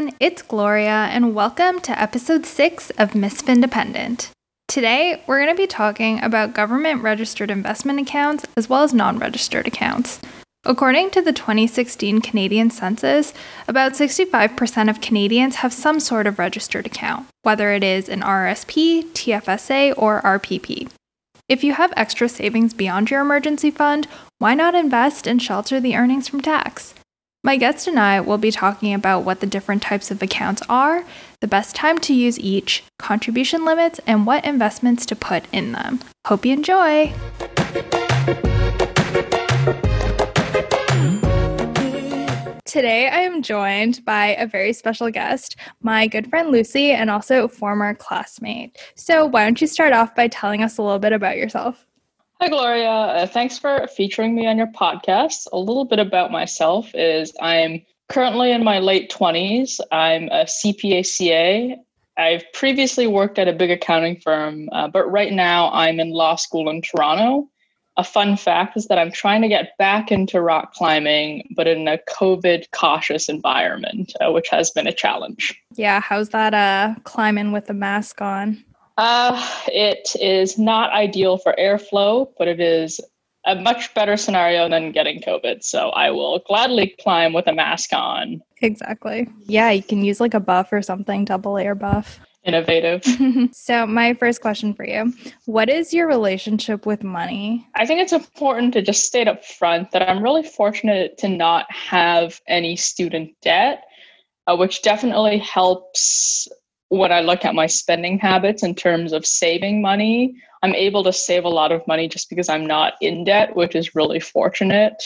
everyone, it's Gloria, and welcome to episode 6 of Miss Independent. Today, we're going to be talking about government registered investment accounts as well as non registered accounts. According to the 2016 Canadian Census, about 65% of Canadians have some sort of registered account, whether it is an RSP, TFSA, or RPP. If you have extra savings beyond your emergency fund, why not invest and shelter the earnings from tax? My guest and I will be talking about what the different types of accounts are, the best time to use each, contribution limits, and what investments to put in them. Hope you enjoy! Today, I am joined by a very special guest, my good friend Lucy, and also former classmate. So, why don't you start off by telling us a little bit about yourself? Hi, Gloria. Uh, thanks for featuring me on your podcast. A little bit about myself is I'm currently in my late 20s. I'm a CPA CA. I've previously worked at a big accounting firm, uh, but right now I'm in law school in Toronto. A fun fact is that I'm trying to get back into rock climbing, but in a COVID cautious environment, uh, which has been a challenge. Yeah, how's that uh, climbing with the mask on? Uh, it is not ideal for airflow, but it is a much better scenario than getting COVID. So I will gladly climb with a mask on. Exactly. Yeah, you can use like a buff or something, double layer buff. Innovative. so, my first question for you What is your relationship with money? I think it's important to just state up front that I'm really fortunate to not have any student debt, uh, which definitely helps when I look at my spending habits in terms of saving money, I'm able to save a lot of money just because I'm not in debt, which is really fortunate.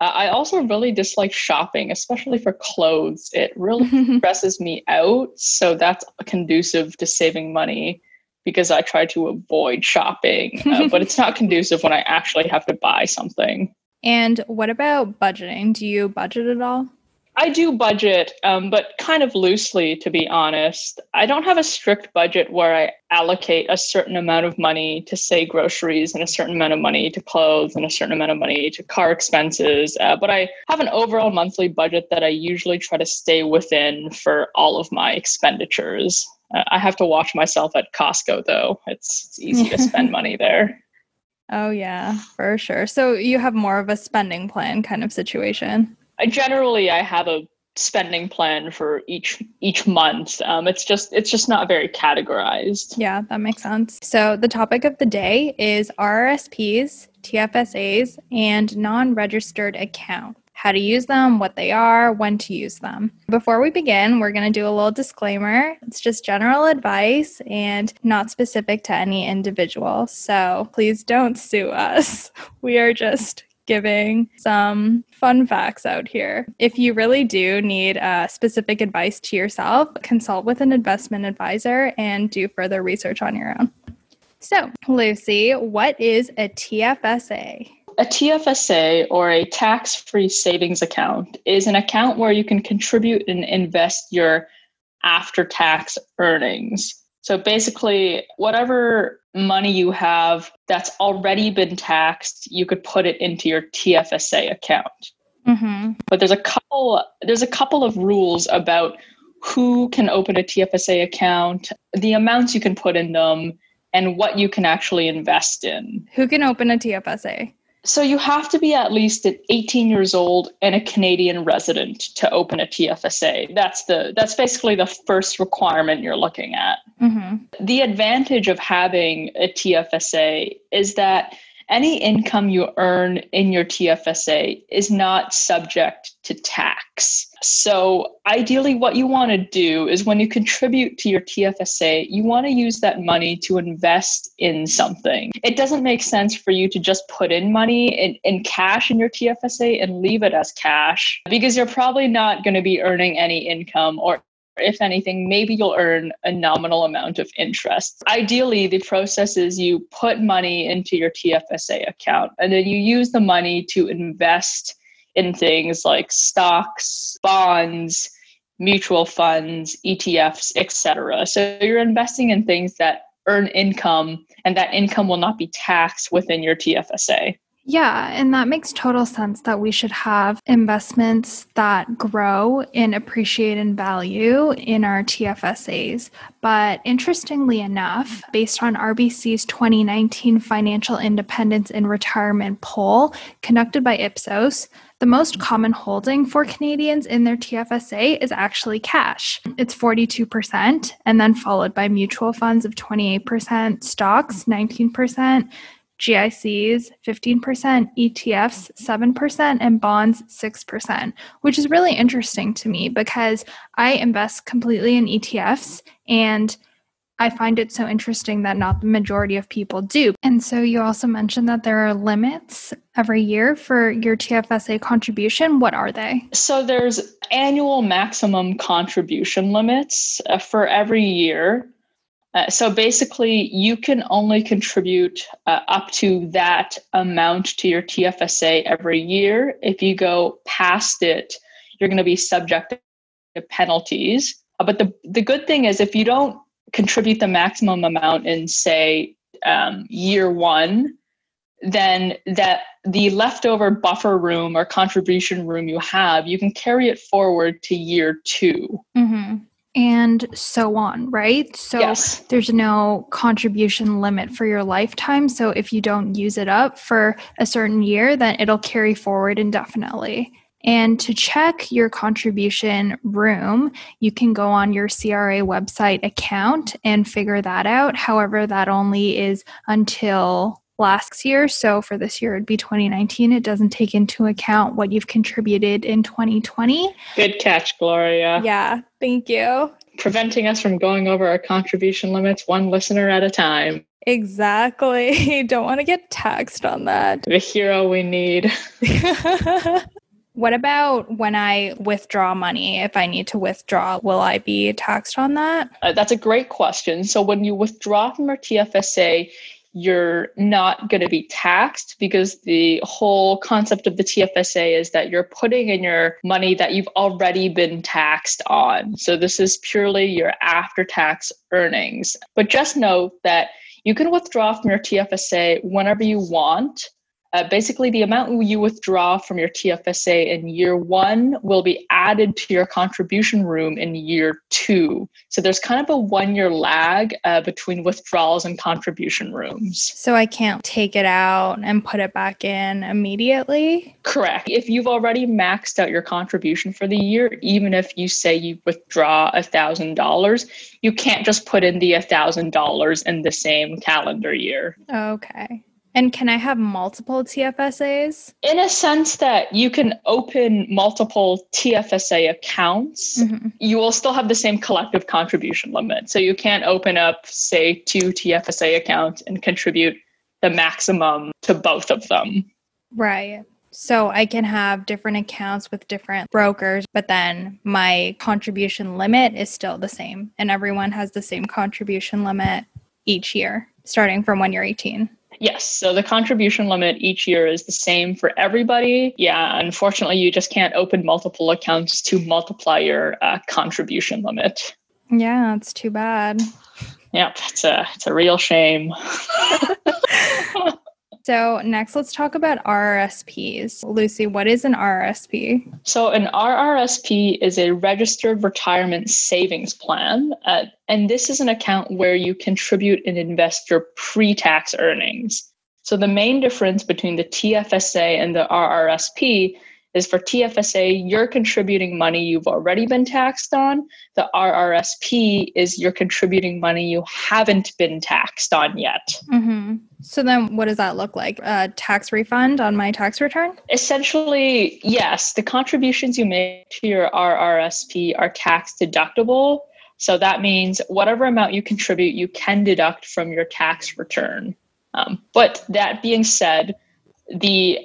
Uh, I also really dislike shopping, especially for clothes. It really stresses me out. So that's conducive to saving money because I try to avoid shopping, uh, but it's not conducive when I actually have to buy something. And what about budgeting? Do you budget at all? I do budget, um, but kind of loosely, to be honest. I don't have a strict budget where I allocate a certain amount of money to, say, groceries and a certain amount of money to clothes and a certain amount of money to car expenses. Uh, but I have an overall monthly budget that I usually try to stay within for all of my expenditures. Uh, I have to watch myself at Costco, though. It's, it's easy to spend money there. Oh, yeah, for sure. So you have more of a spending plan kind of situation. I generally I have a spending plan for each each month. Um, it's just it's just not very categorized. Yeah, that makes sense. So the topic of the day is RRSPs, TFSAs, and non-registered accounts How to use them, what they are, when to use them. Before we begin, we're going to do a little disclaimer. It's just general advice and not specific to any individual. So please don't sue us. We are just giving some fun facts out here. If you really do need uh, specific advice to yourself, consult with an investment advisor and do further research on your own. So, Lucy, what is a TFSA? A TFSA or a tax free savings account is an account where you can contribute and invest your after tax earnings. So basically, whatever money you have that's already been taxed, you could put it into your TFSA account. Mm-hmm. But there's a couple there's a couple of rules about who can open a TFSA account, the amounts you can put in them, and what you can actually invest in. Who can open a TFSA? So you have to be at least 18 years old and a Canadian resident to open a TFSA. That's the that's basically the first requirement you're looking at. Mm-hmm. The advantage of having a TFSA is that any income you earn in your TFSA is not subject to tax. So, ideally, what you want to do is when you contribute to your TFSA, you want to use that money to invest in something. It doesn't make sense for you to just put in money in, in cash in your TFSA and leave it as cash because you're probably not going to be earning any income or if anything, maybe you'll earn a nominal amount of interest. Ideally, the process is you put money into your TFSA account and then you use the money to invest in things like stocks, bonds, mutual funds, ETFs, etc. So you're investing in things that earn income and that income will not be taxed within your TFSA. Yeah, and that makes total sense that we should have investments that grow and appreciate in value in our TFSAs. But interestingly enough, based on RBC's 2019 Financial Independence in Retirement poll conducted by Ipsos, the most common holding for Canadians in their TFSA is actually cash. It's 42%, and then followed by mutual funds of 28%, stocks 19%, GICs 15%, ETFs 7%, and bonds 6%, which is really interesting to me because I invest completely in ETFs and I find it so interesting that not the majority of people do. And so you also mentioned that there are limits every year for your TFSA contribution. What are they? So there's annual maximum contribution limits uh, for every year. Uh, so basically, you can only contribute uh, up to that amount to your TFSA every year. If you go past it, you're going to be subject to penalties. Uh, but the, the good thing is, if you don't contribute the maximum amount in, say, um, year one, then that the leftover buffer room or contribution room you have, you can carry it forward to year 2 mm-hmm and so on, right? So yes. there's no contribution limit for your lifetime. So if you don't use it up for a certain year, then it'll carry forward indefinitely. And to check your contribution room, you can go on your CRA website account and figure that out. However, that only is until last year. So for this year, it'd be 2019. It doesn't take into account what you've contributed in 2020. Good catch, Gloria. Yeah, thank you. Preventing us from going over our contribution limits one listener at a time. Exactly. Don't want to get taxed on that. The hero we need. What about when I withdraw money? If I need to withdraw, will I be taxed on that? Uh, that's a great question. So, when you withdraw from your TFSA, you're not going to be taxed because the whole concept of the TFSA is that you're putting in your money that you've already been taxed on. So this is purely your after tax earnings. But just note that you can withdraw from your TFSA whenever you want uh, basically, the amount you withdraw from your TFSA in year one will be added to your contribution room in year two. So there's kind of a one year lag uh, between withdrawals and contribution rooms. So I can't take it out and put it back in immediately? Correct. If you've already maxed out your contribution for the year, even if you say you withdraw $1,000, you can't just put in the $1,000 in the same calendar year. Okay. And can I have multiple TFSAs? In a sense that you can open multiple TFSA accounts, mm-hmm. you will still have the same collective contribution limit. So you can't open up, say, two TFSA accounts and contribute the maximum to both of them. Right. So I can have different accounts with different brokers, but then my contribution limit is still the same. And everyone has the same contribution limit each year, starting from when you're 18. Yes. So the contribution limit each year is the same for everybody. Yeah. Unfortunately, you just can't open multiple accounts to multiply your uh, contribution limit. Yeah, it's too bad. Yep. It's a, it's a real shame. So, next, let's talk about RRSPs. Lucy, what is an RRSP? So, an RRSP is a registered retirement savings plan. Uh, and this is an account where you contribute and invest your pre tax earnings. So, the main difference between the TFSA and the RRSP is for TFSA, you're contributing money you've already been taxed on. The RRSP is you're contributing money you haven't been taxed on yet. Mm-hmm. So then what does that look like? A tax refund on my tax return? Essentially, yes. The contributions you make to your RRSP are tax deductible. So that means whatever amount you contribute, you can deduct from your tax return. Um, but that being said, the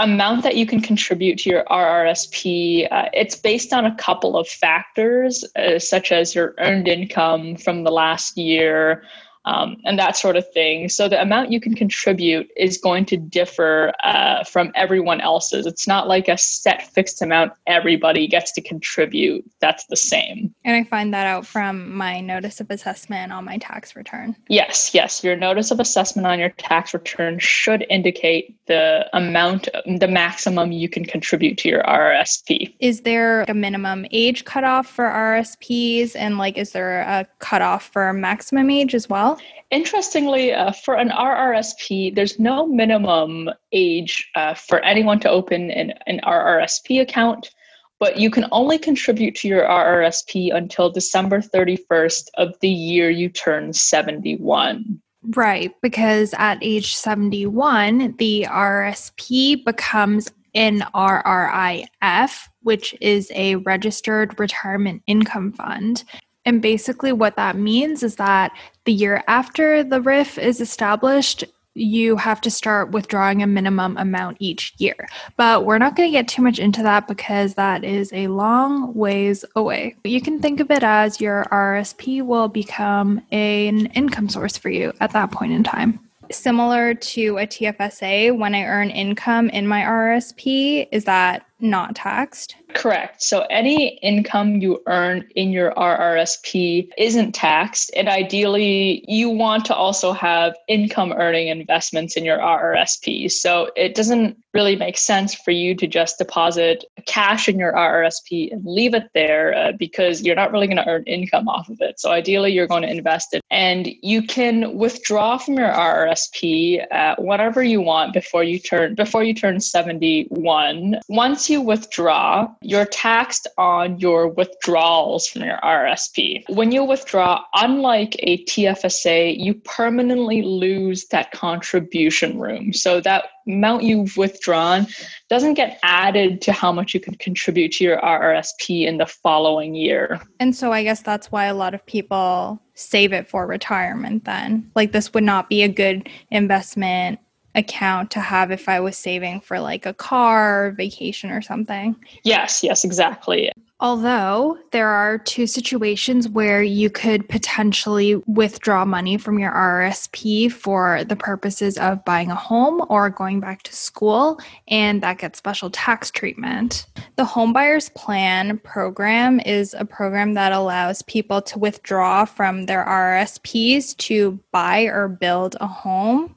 amount that you can contribute to your RRSP, uh, it's based on a couple of factors, uh, such as your earned income from the last year, um, and that sort of thing. So the amount you can contribute is going to differ uh, from everyone else's. It's not like a set fixed amount everybody gets to contribute. That's the same. And I find that out from my notice of assessment on my tax return. Yes, yes. Your notice of assessment on your tax return should indicate the amount, the maximum you can contribute to your RRSP. Is there a minimum age cutoff for RSPs? And like, is there a cutoff for maximum age as well? Interestingly, uh, for an RRSP, there's no minimum age uh, for anyone to open an, an RRSP account, but you can only contribute to your RRSP until December 31st of the year you turn 71. Right, because at age 71, the RRSP becomes an RRIF, which is a registered retirement income fund. And basically, what that means is that the year after the RIF is established, you have to start withdrawing a minimum amount each year. But we're not going to get too much into that because that is a long ways away. You can think of it as your RSP will become an income source for you at that point in time. Similar to a TFSA, when I earn income in my RSP, is that not taxed? Correct. So any income you earn in your RRSP isn't taxed. And ideally, you want to also have income earning investments in your RRSP. So it doesn't really make sense for you to just deposit cash in your RRSP and leave it there uh, because you're not really going to earn income off of it. So ideally, you're going to invest it. And you can withdraw from your RRSP uh, whatever you want before you turn before you turn 71. Once you withdraw, you're taxed on your withdrawals from your RSP. When you withdraw, unlike a TFSA, you permanently lose that contribution room. So that amount you've withdrawn doesn't get added to how much you can contribute to your RRSP in the following year. And so I guess that's why a lot of people save it for retirement then. Like this would not be a good investment account to have if I was saving for like a car, vacation, or something. Yes, yes, exactly. Although there are two situations where you could potentially withdraw money from your RRSP for the purposes of buying a home or going back to school, and that gets special tax treatment. The Homebuyers Plan program is a program that allows people to withdraw from their RRSPs to buy or build a home.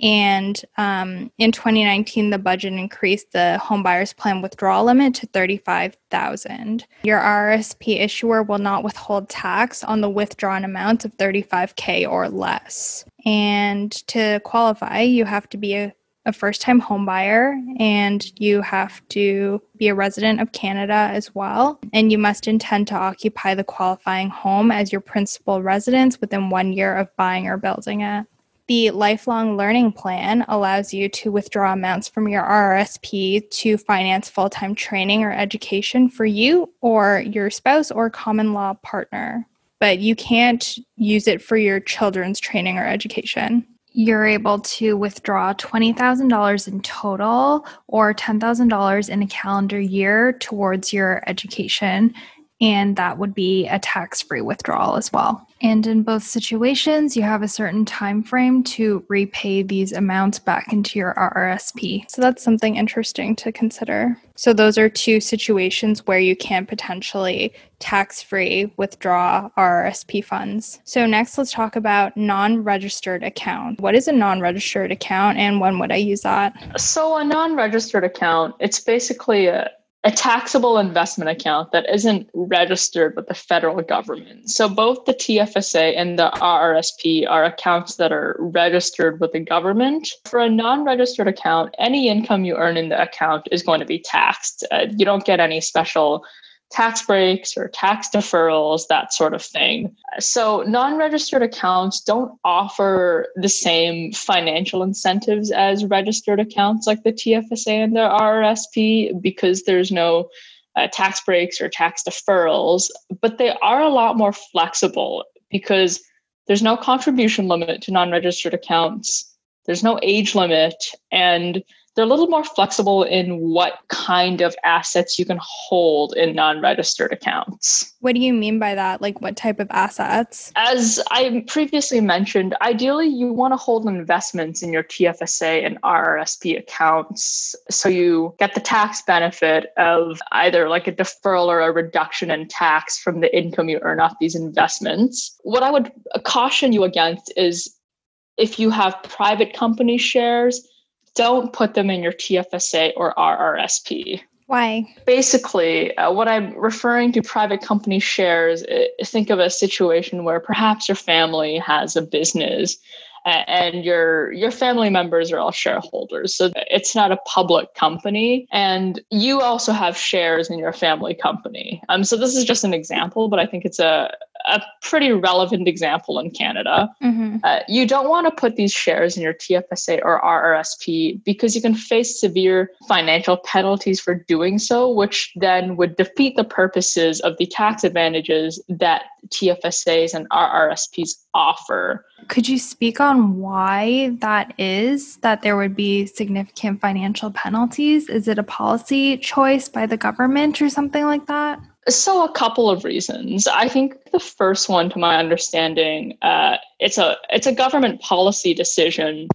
And um, in 2019, the budget increased the home buyers plan withdrawal limit to 35,000. Your RSP issuer will not withhold tax on the withdrawn amount of 35k or less. And to qualify, you have to be a, a first-time homebuyer and you have to be a resident of Canada as well. And you must intend to occupy the qualifying home as your principal residence within one year of buying or building it. The lifelong learning plan allows you to withdraw amounts from your RRSP to finance full time training or education for you or your spouse or common law partner, but you can't use it for your children's training or education. You're able to withdraw $20,000 in total or $10,000 in a calendar year towards your education and that would be a tax-free withdrawal as well. And in both situations, you have a certain time frame to repay these amounts back into your RRSP. So that's something interesting to consider. So those are two situations where you can potentially tax-free withdraw RRSP funds. So next let's talk about non-registered account. What is a non-registered account and when would I use that? So a non-registered account, it's basically a a taxable investment account that isn't registered with the federal government. So both the TFSA and the RRSP are accounts that are registered with the government. For a non-registered account, any income you earn in the account is going to be taxed. Uh, you don't get any special tax breaks or tax deferrals, that sort of thing. So, non registered accounts don't offer the same financial incentives as registered accounts like the TFSA and the RRSP because there's no uh, tax breaks or tax deferrals, but they are a lot more flexible because there's no contribution limit to non registered accounts, there's no age limit, and they're a little more flexible in what kind of assets you can hold in non registered accounts. What do you mean by that? Like, what type of assets? As I previously mentioned, ideally, you want to hold investments in your TFSA and RRSP accounts so you get the tax benefit of either like a deferral or a reduction in tax from the income you earn off these investments. What I would caution you against is if you have private company shares, don't put them in your TFSA or RRSP. Why? Basically, uh, what I'm referring to private company shares, think of a situation where perhaps your family has a business and your your family members are all shareholders so it's not a public company and you also have shares in your family company um so this is just an example but i think it's a a pretty relevant example in Canada. Mm-hmm. Uh, you don't want to put these shares in your TFSA or RRSP because you can face severe financial penalties for doing so, which then would defeat the purposes of the tax advantages that TFSAs and RRSPs offer. Could you speak on why that is, that there would be significant financial penalties? Is it a policy choice by the government or something like that? So, a couple of reasons. I think the first one, to my understanding, uh, it's a it's a government policy decision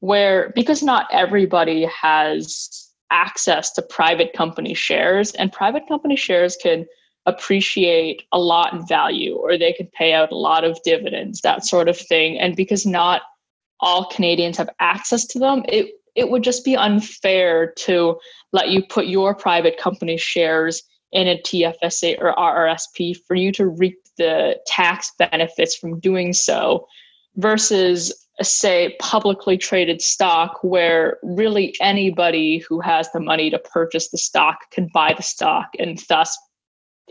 where because not everybody has access to private company shares, and private company shares can appreciate a lot in value, or they can pay out a lot of dividends, that sort of thing. And because not all Canadians have access to them, it it would just be unfair to let you put your private company shares in a TFSA or RRSP for you to reap the tax benefits from doing so versus say publicly traded stock where really anybody who has the money to purchase the stock can buy the stock and thus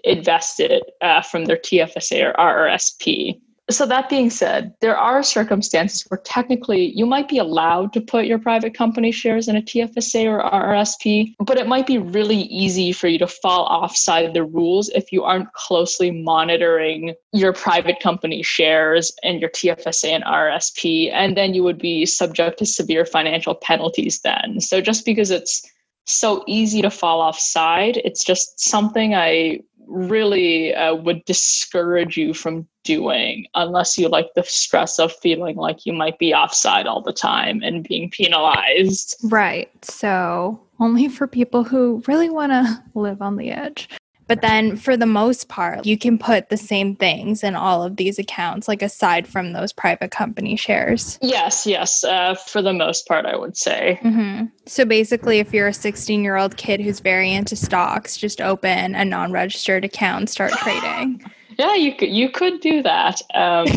invest it uh, from their TFSA or RRSP so that being said, there are circumstances where technically you might be allowed to put your private company shares in a TFSA or RRSP, but it might be really easy for you to fall offside the rules if you aren't closely monitoring your private company shares and your TFSA and RRSP, and then you would be subject to severe financial penalties then. So just because it's so easy to fall offside, it's just something I really uh, would discourage you from doing unless you like the stress of feeling like you might be offside all the time and being penalized. Right. So, only for people who really want to live on the edge. But then for the most part, you can put the same things in all of these accounts, like aside from those private company shares. Yes, yes. Uh, for the most part, I would say. Mm-hmm. So basically, if you're a 16 year old kid who's very into stocks, just open a non registered account, start trading. yeah, you could, you could do that. Um,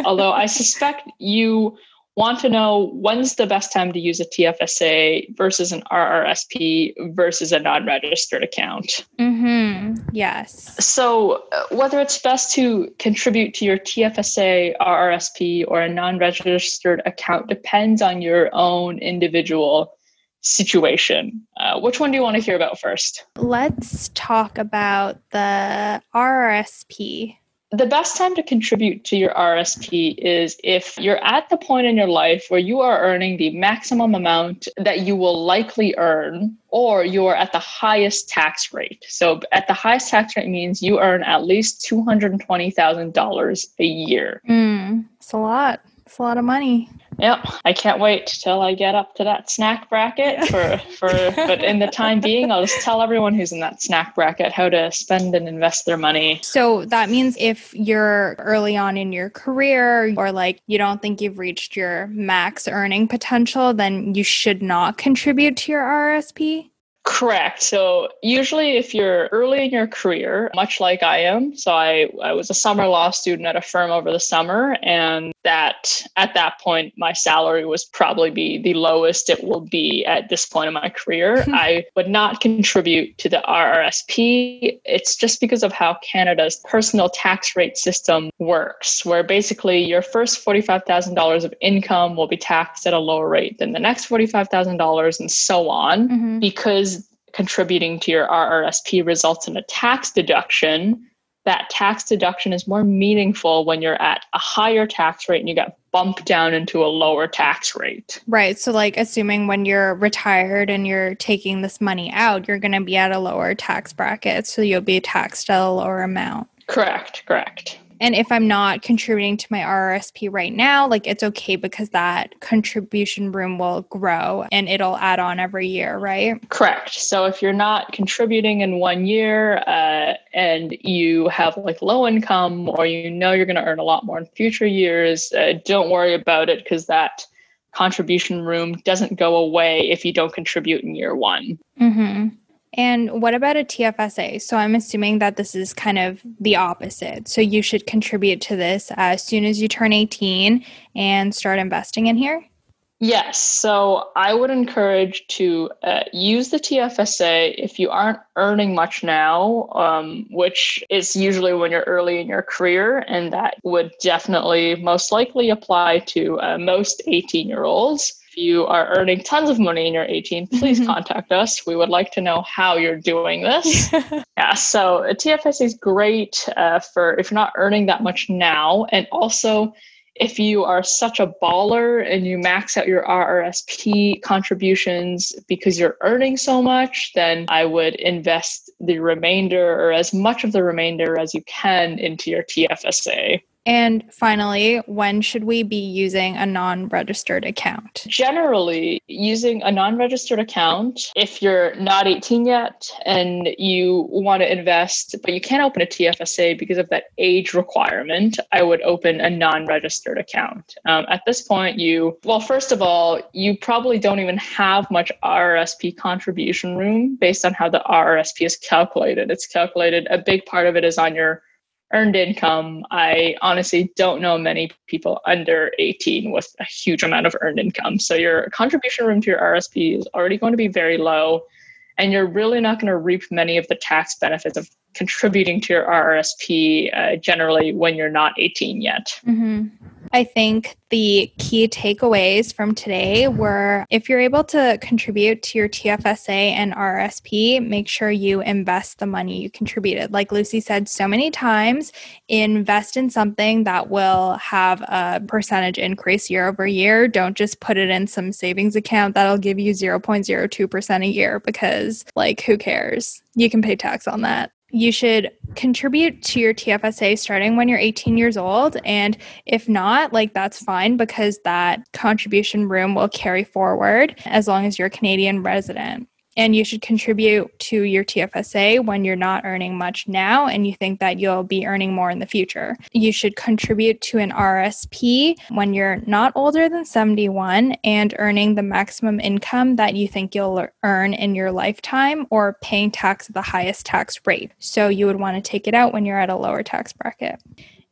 although I suspect you want to know when's the best time to use a TFSA versus an RRSP versus a non registered account. Mm-hmm. Yes. So, uh, whether it's best to contribute to your TFSA, RRSP, or a non registered account depends on your own individual situation. Uh, which one do you want to hear about first? Let's talk about the RRSP the best time to contribute to your RSP is if you're at the point in your life where you are earning the maximum amount that you will likely earn, or you're at the highest tax rate. So, at the highest tax rate means you earn at least $220,000 a year. Mm, it's a lot. It's a lot of money. Yep, I can't wait till I get up to that snack bracket for for but in the time being I'll just tell everyone who's in that snack bracket how to spend and invest their money. So that means if you're early on in your career or like you don't think you've reached your max earning potential, then you should not contribute to your RSP? Correct. So usually if you're early in your career, much like I am, so I, I was a summer law student at a firm over the summer and that at that point my salary was probably be the lowest it will be at this point in my career. I would not contribute to the RRSP. It's just because of how Canada's personal tax rate system works, where basically your first $45,000 of income will be taxed at a lower rate than the next $45,000 and so on mm-hmm. because contributing to your RRSP results in a tax deduction that tax deduction is more meaningful when you're at a higher tax rate and you get bumped down into a lower tax rate. Right. So, like, assuming when you're retired and you're taking this money out, you're going to be at a lower tax bracket. So, you'll be taxed at a lower amount. Correct. Correct. And if I'm not contributing to my RRSP right now, like it's okay because that contribution room will grow and it'll add on every year, right? Correct. So if you're not contributing in one year uh, and you have like low income or you know you're going to earn a lot more in future years, uh, don't worry about it because that contribution room doesn't go away if you don't contribute in year one. Mm-hmm. And what about a TFSA? So I'm assuming that this is kind of the opposite. So you should contribute to this as soon as you turn 18 and start investing in here? Yes. So I would encourage to uh, use the TFSA if you aren't earning much now, um, which is usually when you're early in your career. And that would definitely most likely apply to uh, most 18 year olds you are earning tons of money and you're 18, please mm-hmm. contact us. We would like to know how you're doing this. yeah, so a TFSA is great uh, for if you're not earning that much now. And also, if you are such a baller and you max out your RRSP contributions because you're earning so much, then I would invest the remainder or as much of the remainder as you can into your TFSA. And finally, when should we be using a non registered account? Generally, using a non registered account, if you're not 18 yet and you want to invest, but you can't open a TFSA because of that age requirement, I would open a non registered account. Um, at this point, you, well, first of all, you probably don't even have much RRSP contribution room based on how the RRSP is calculated. It's calculated, a big part of it is on your earned income, I honestly don't know many people under 18 with a huge amount of earned income. So your contribution room to your RSP is already going to be very low, and you're really not going to reap many of the tax benefits of contributing to your RRSP uh, generally when you're not 18 yet. Mm-hmm. I think the key takeaways from today were if you're able to contribute to your TFSA and RSP, make sure you invest the money you contributed. Like Lucy said so many times, invest in something that will have a percentage increase year over year. Don't just put it in some savings account that'll give you 0.02% a year because, like, who cares? You can pay tax on that you should contribute to your TFSA starting when you're 18 years old. And if not, like that's fine because that contribution room will carry forward as long as you're a Canadian resident and you should contribute to your TFSA when you're not earning much now and you think that you'll be earning more in the future. You should contribute to an RSP when you're not older than 71 and earning the maximum income that you think you'll earn in your lifetime or paying tax at the highest tax rate. So you would want to take it out when you're at a lower tax bracket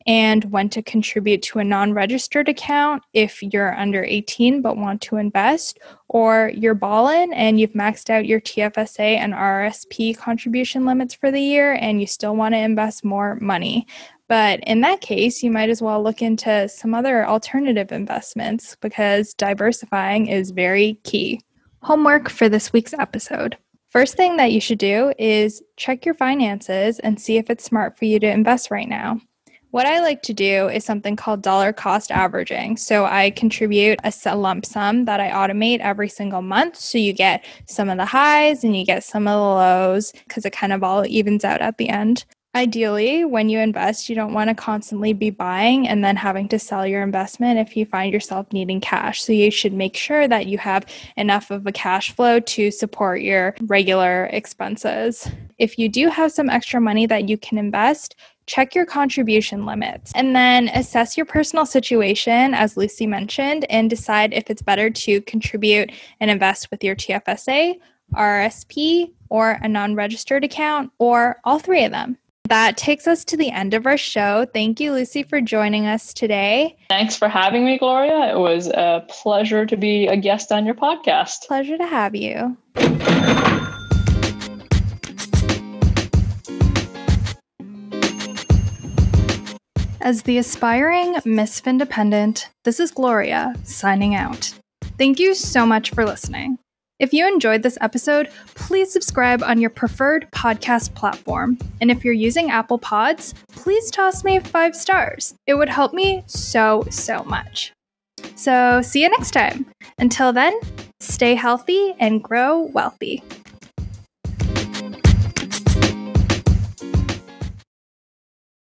and when to contribute to a non registered account if you're under 18 but want to invest, or you're balling and you've maxed out your TFSA and RSP contribution limits for the year and you still want to invest more money. But in that case, you might as well look into some other alternative investments because diversifying is very key. Homework for this week's episode. First thing that you should do is check your finances and see if it's smart for you to invest right now. What I like to do is something called dollar cost averaging. So I contribute a lump sum that I automate every single month. So you get some of the highs and you get some of the lows because it kind of all evens out at the end. Ideally, when you invest, you don't want to constantly be buying and then having to sell your investment if you find yourself needing cash. So, you should make sure that you have enough of a cash flow to support your regular expenses. If you do have some extra money that you can invest, check your contribution limits, and then assess your personal situation, as Lucy mentioned, and decide if it's better to contribute and invest with your TFSA, RSP, or a non registered account, or all three of them. That takes us to the end of our show. Thank you, Lucy, for joining us today. Thanks for having me, Gloria. It was a pleasure to be a guest on your podcast. Pleasure to have you. As the aspiring Miss Independent, this is Gloria signing out. Thank you so much for listening. If you enjoyed this episode, please subscribe on your preferred podcast platform. And if you're using Apple Pods, please toss me five stars. It would help me so, so much. So, see you next time. Until then, stay healthy and grow wealthy.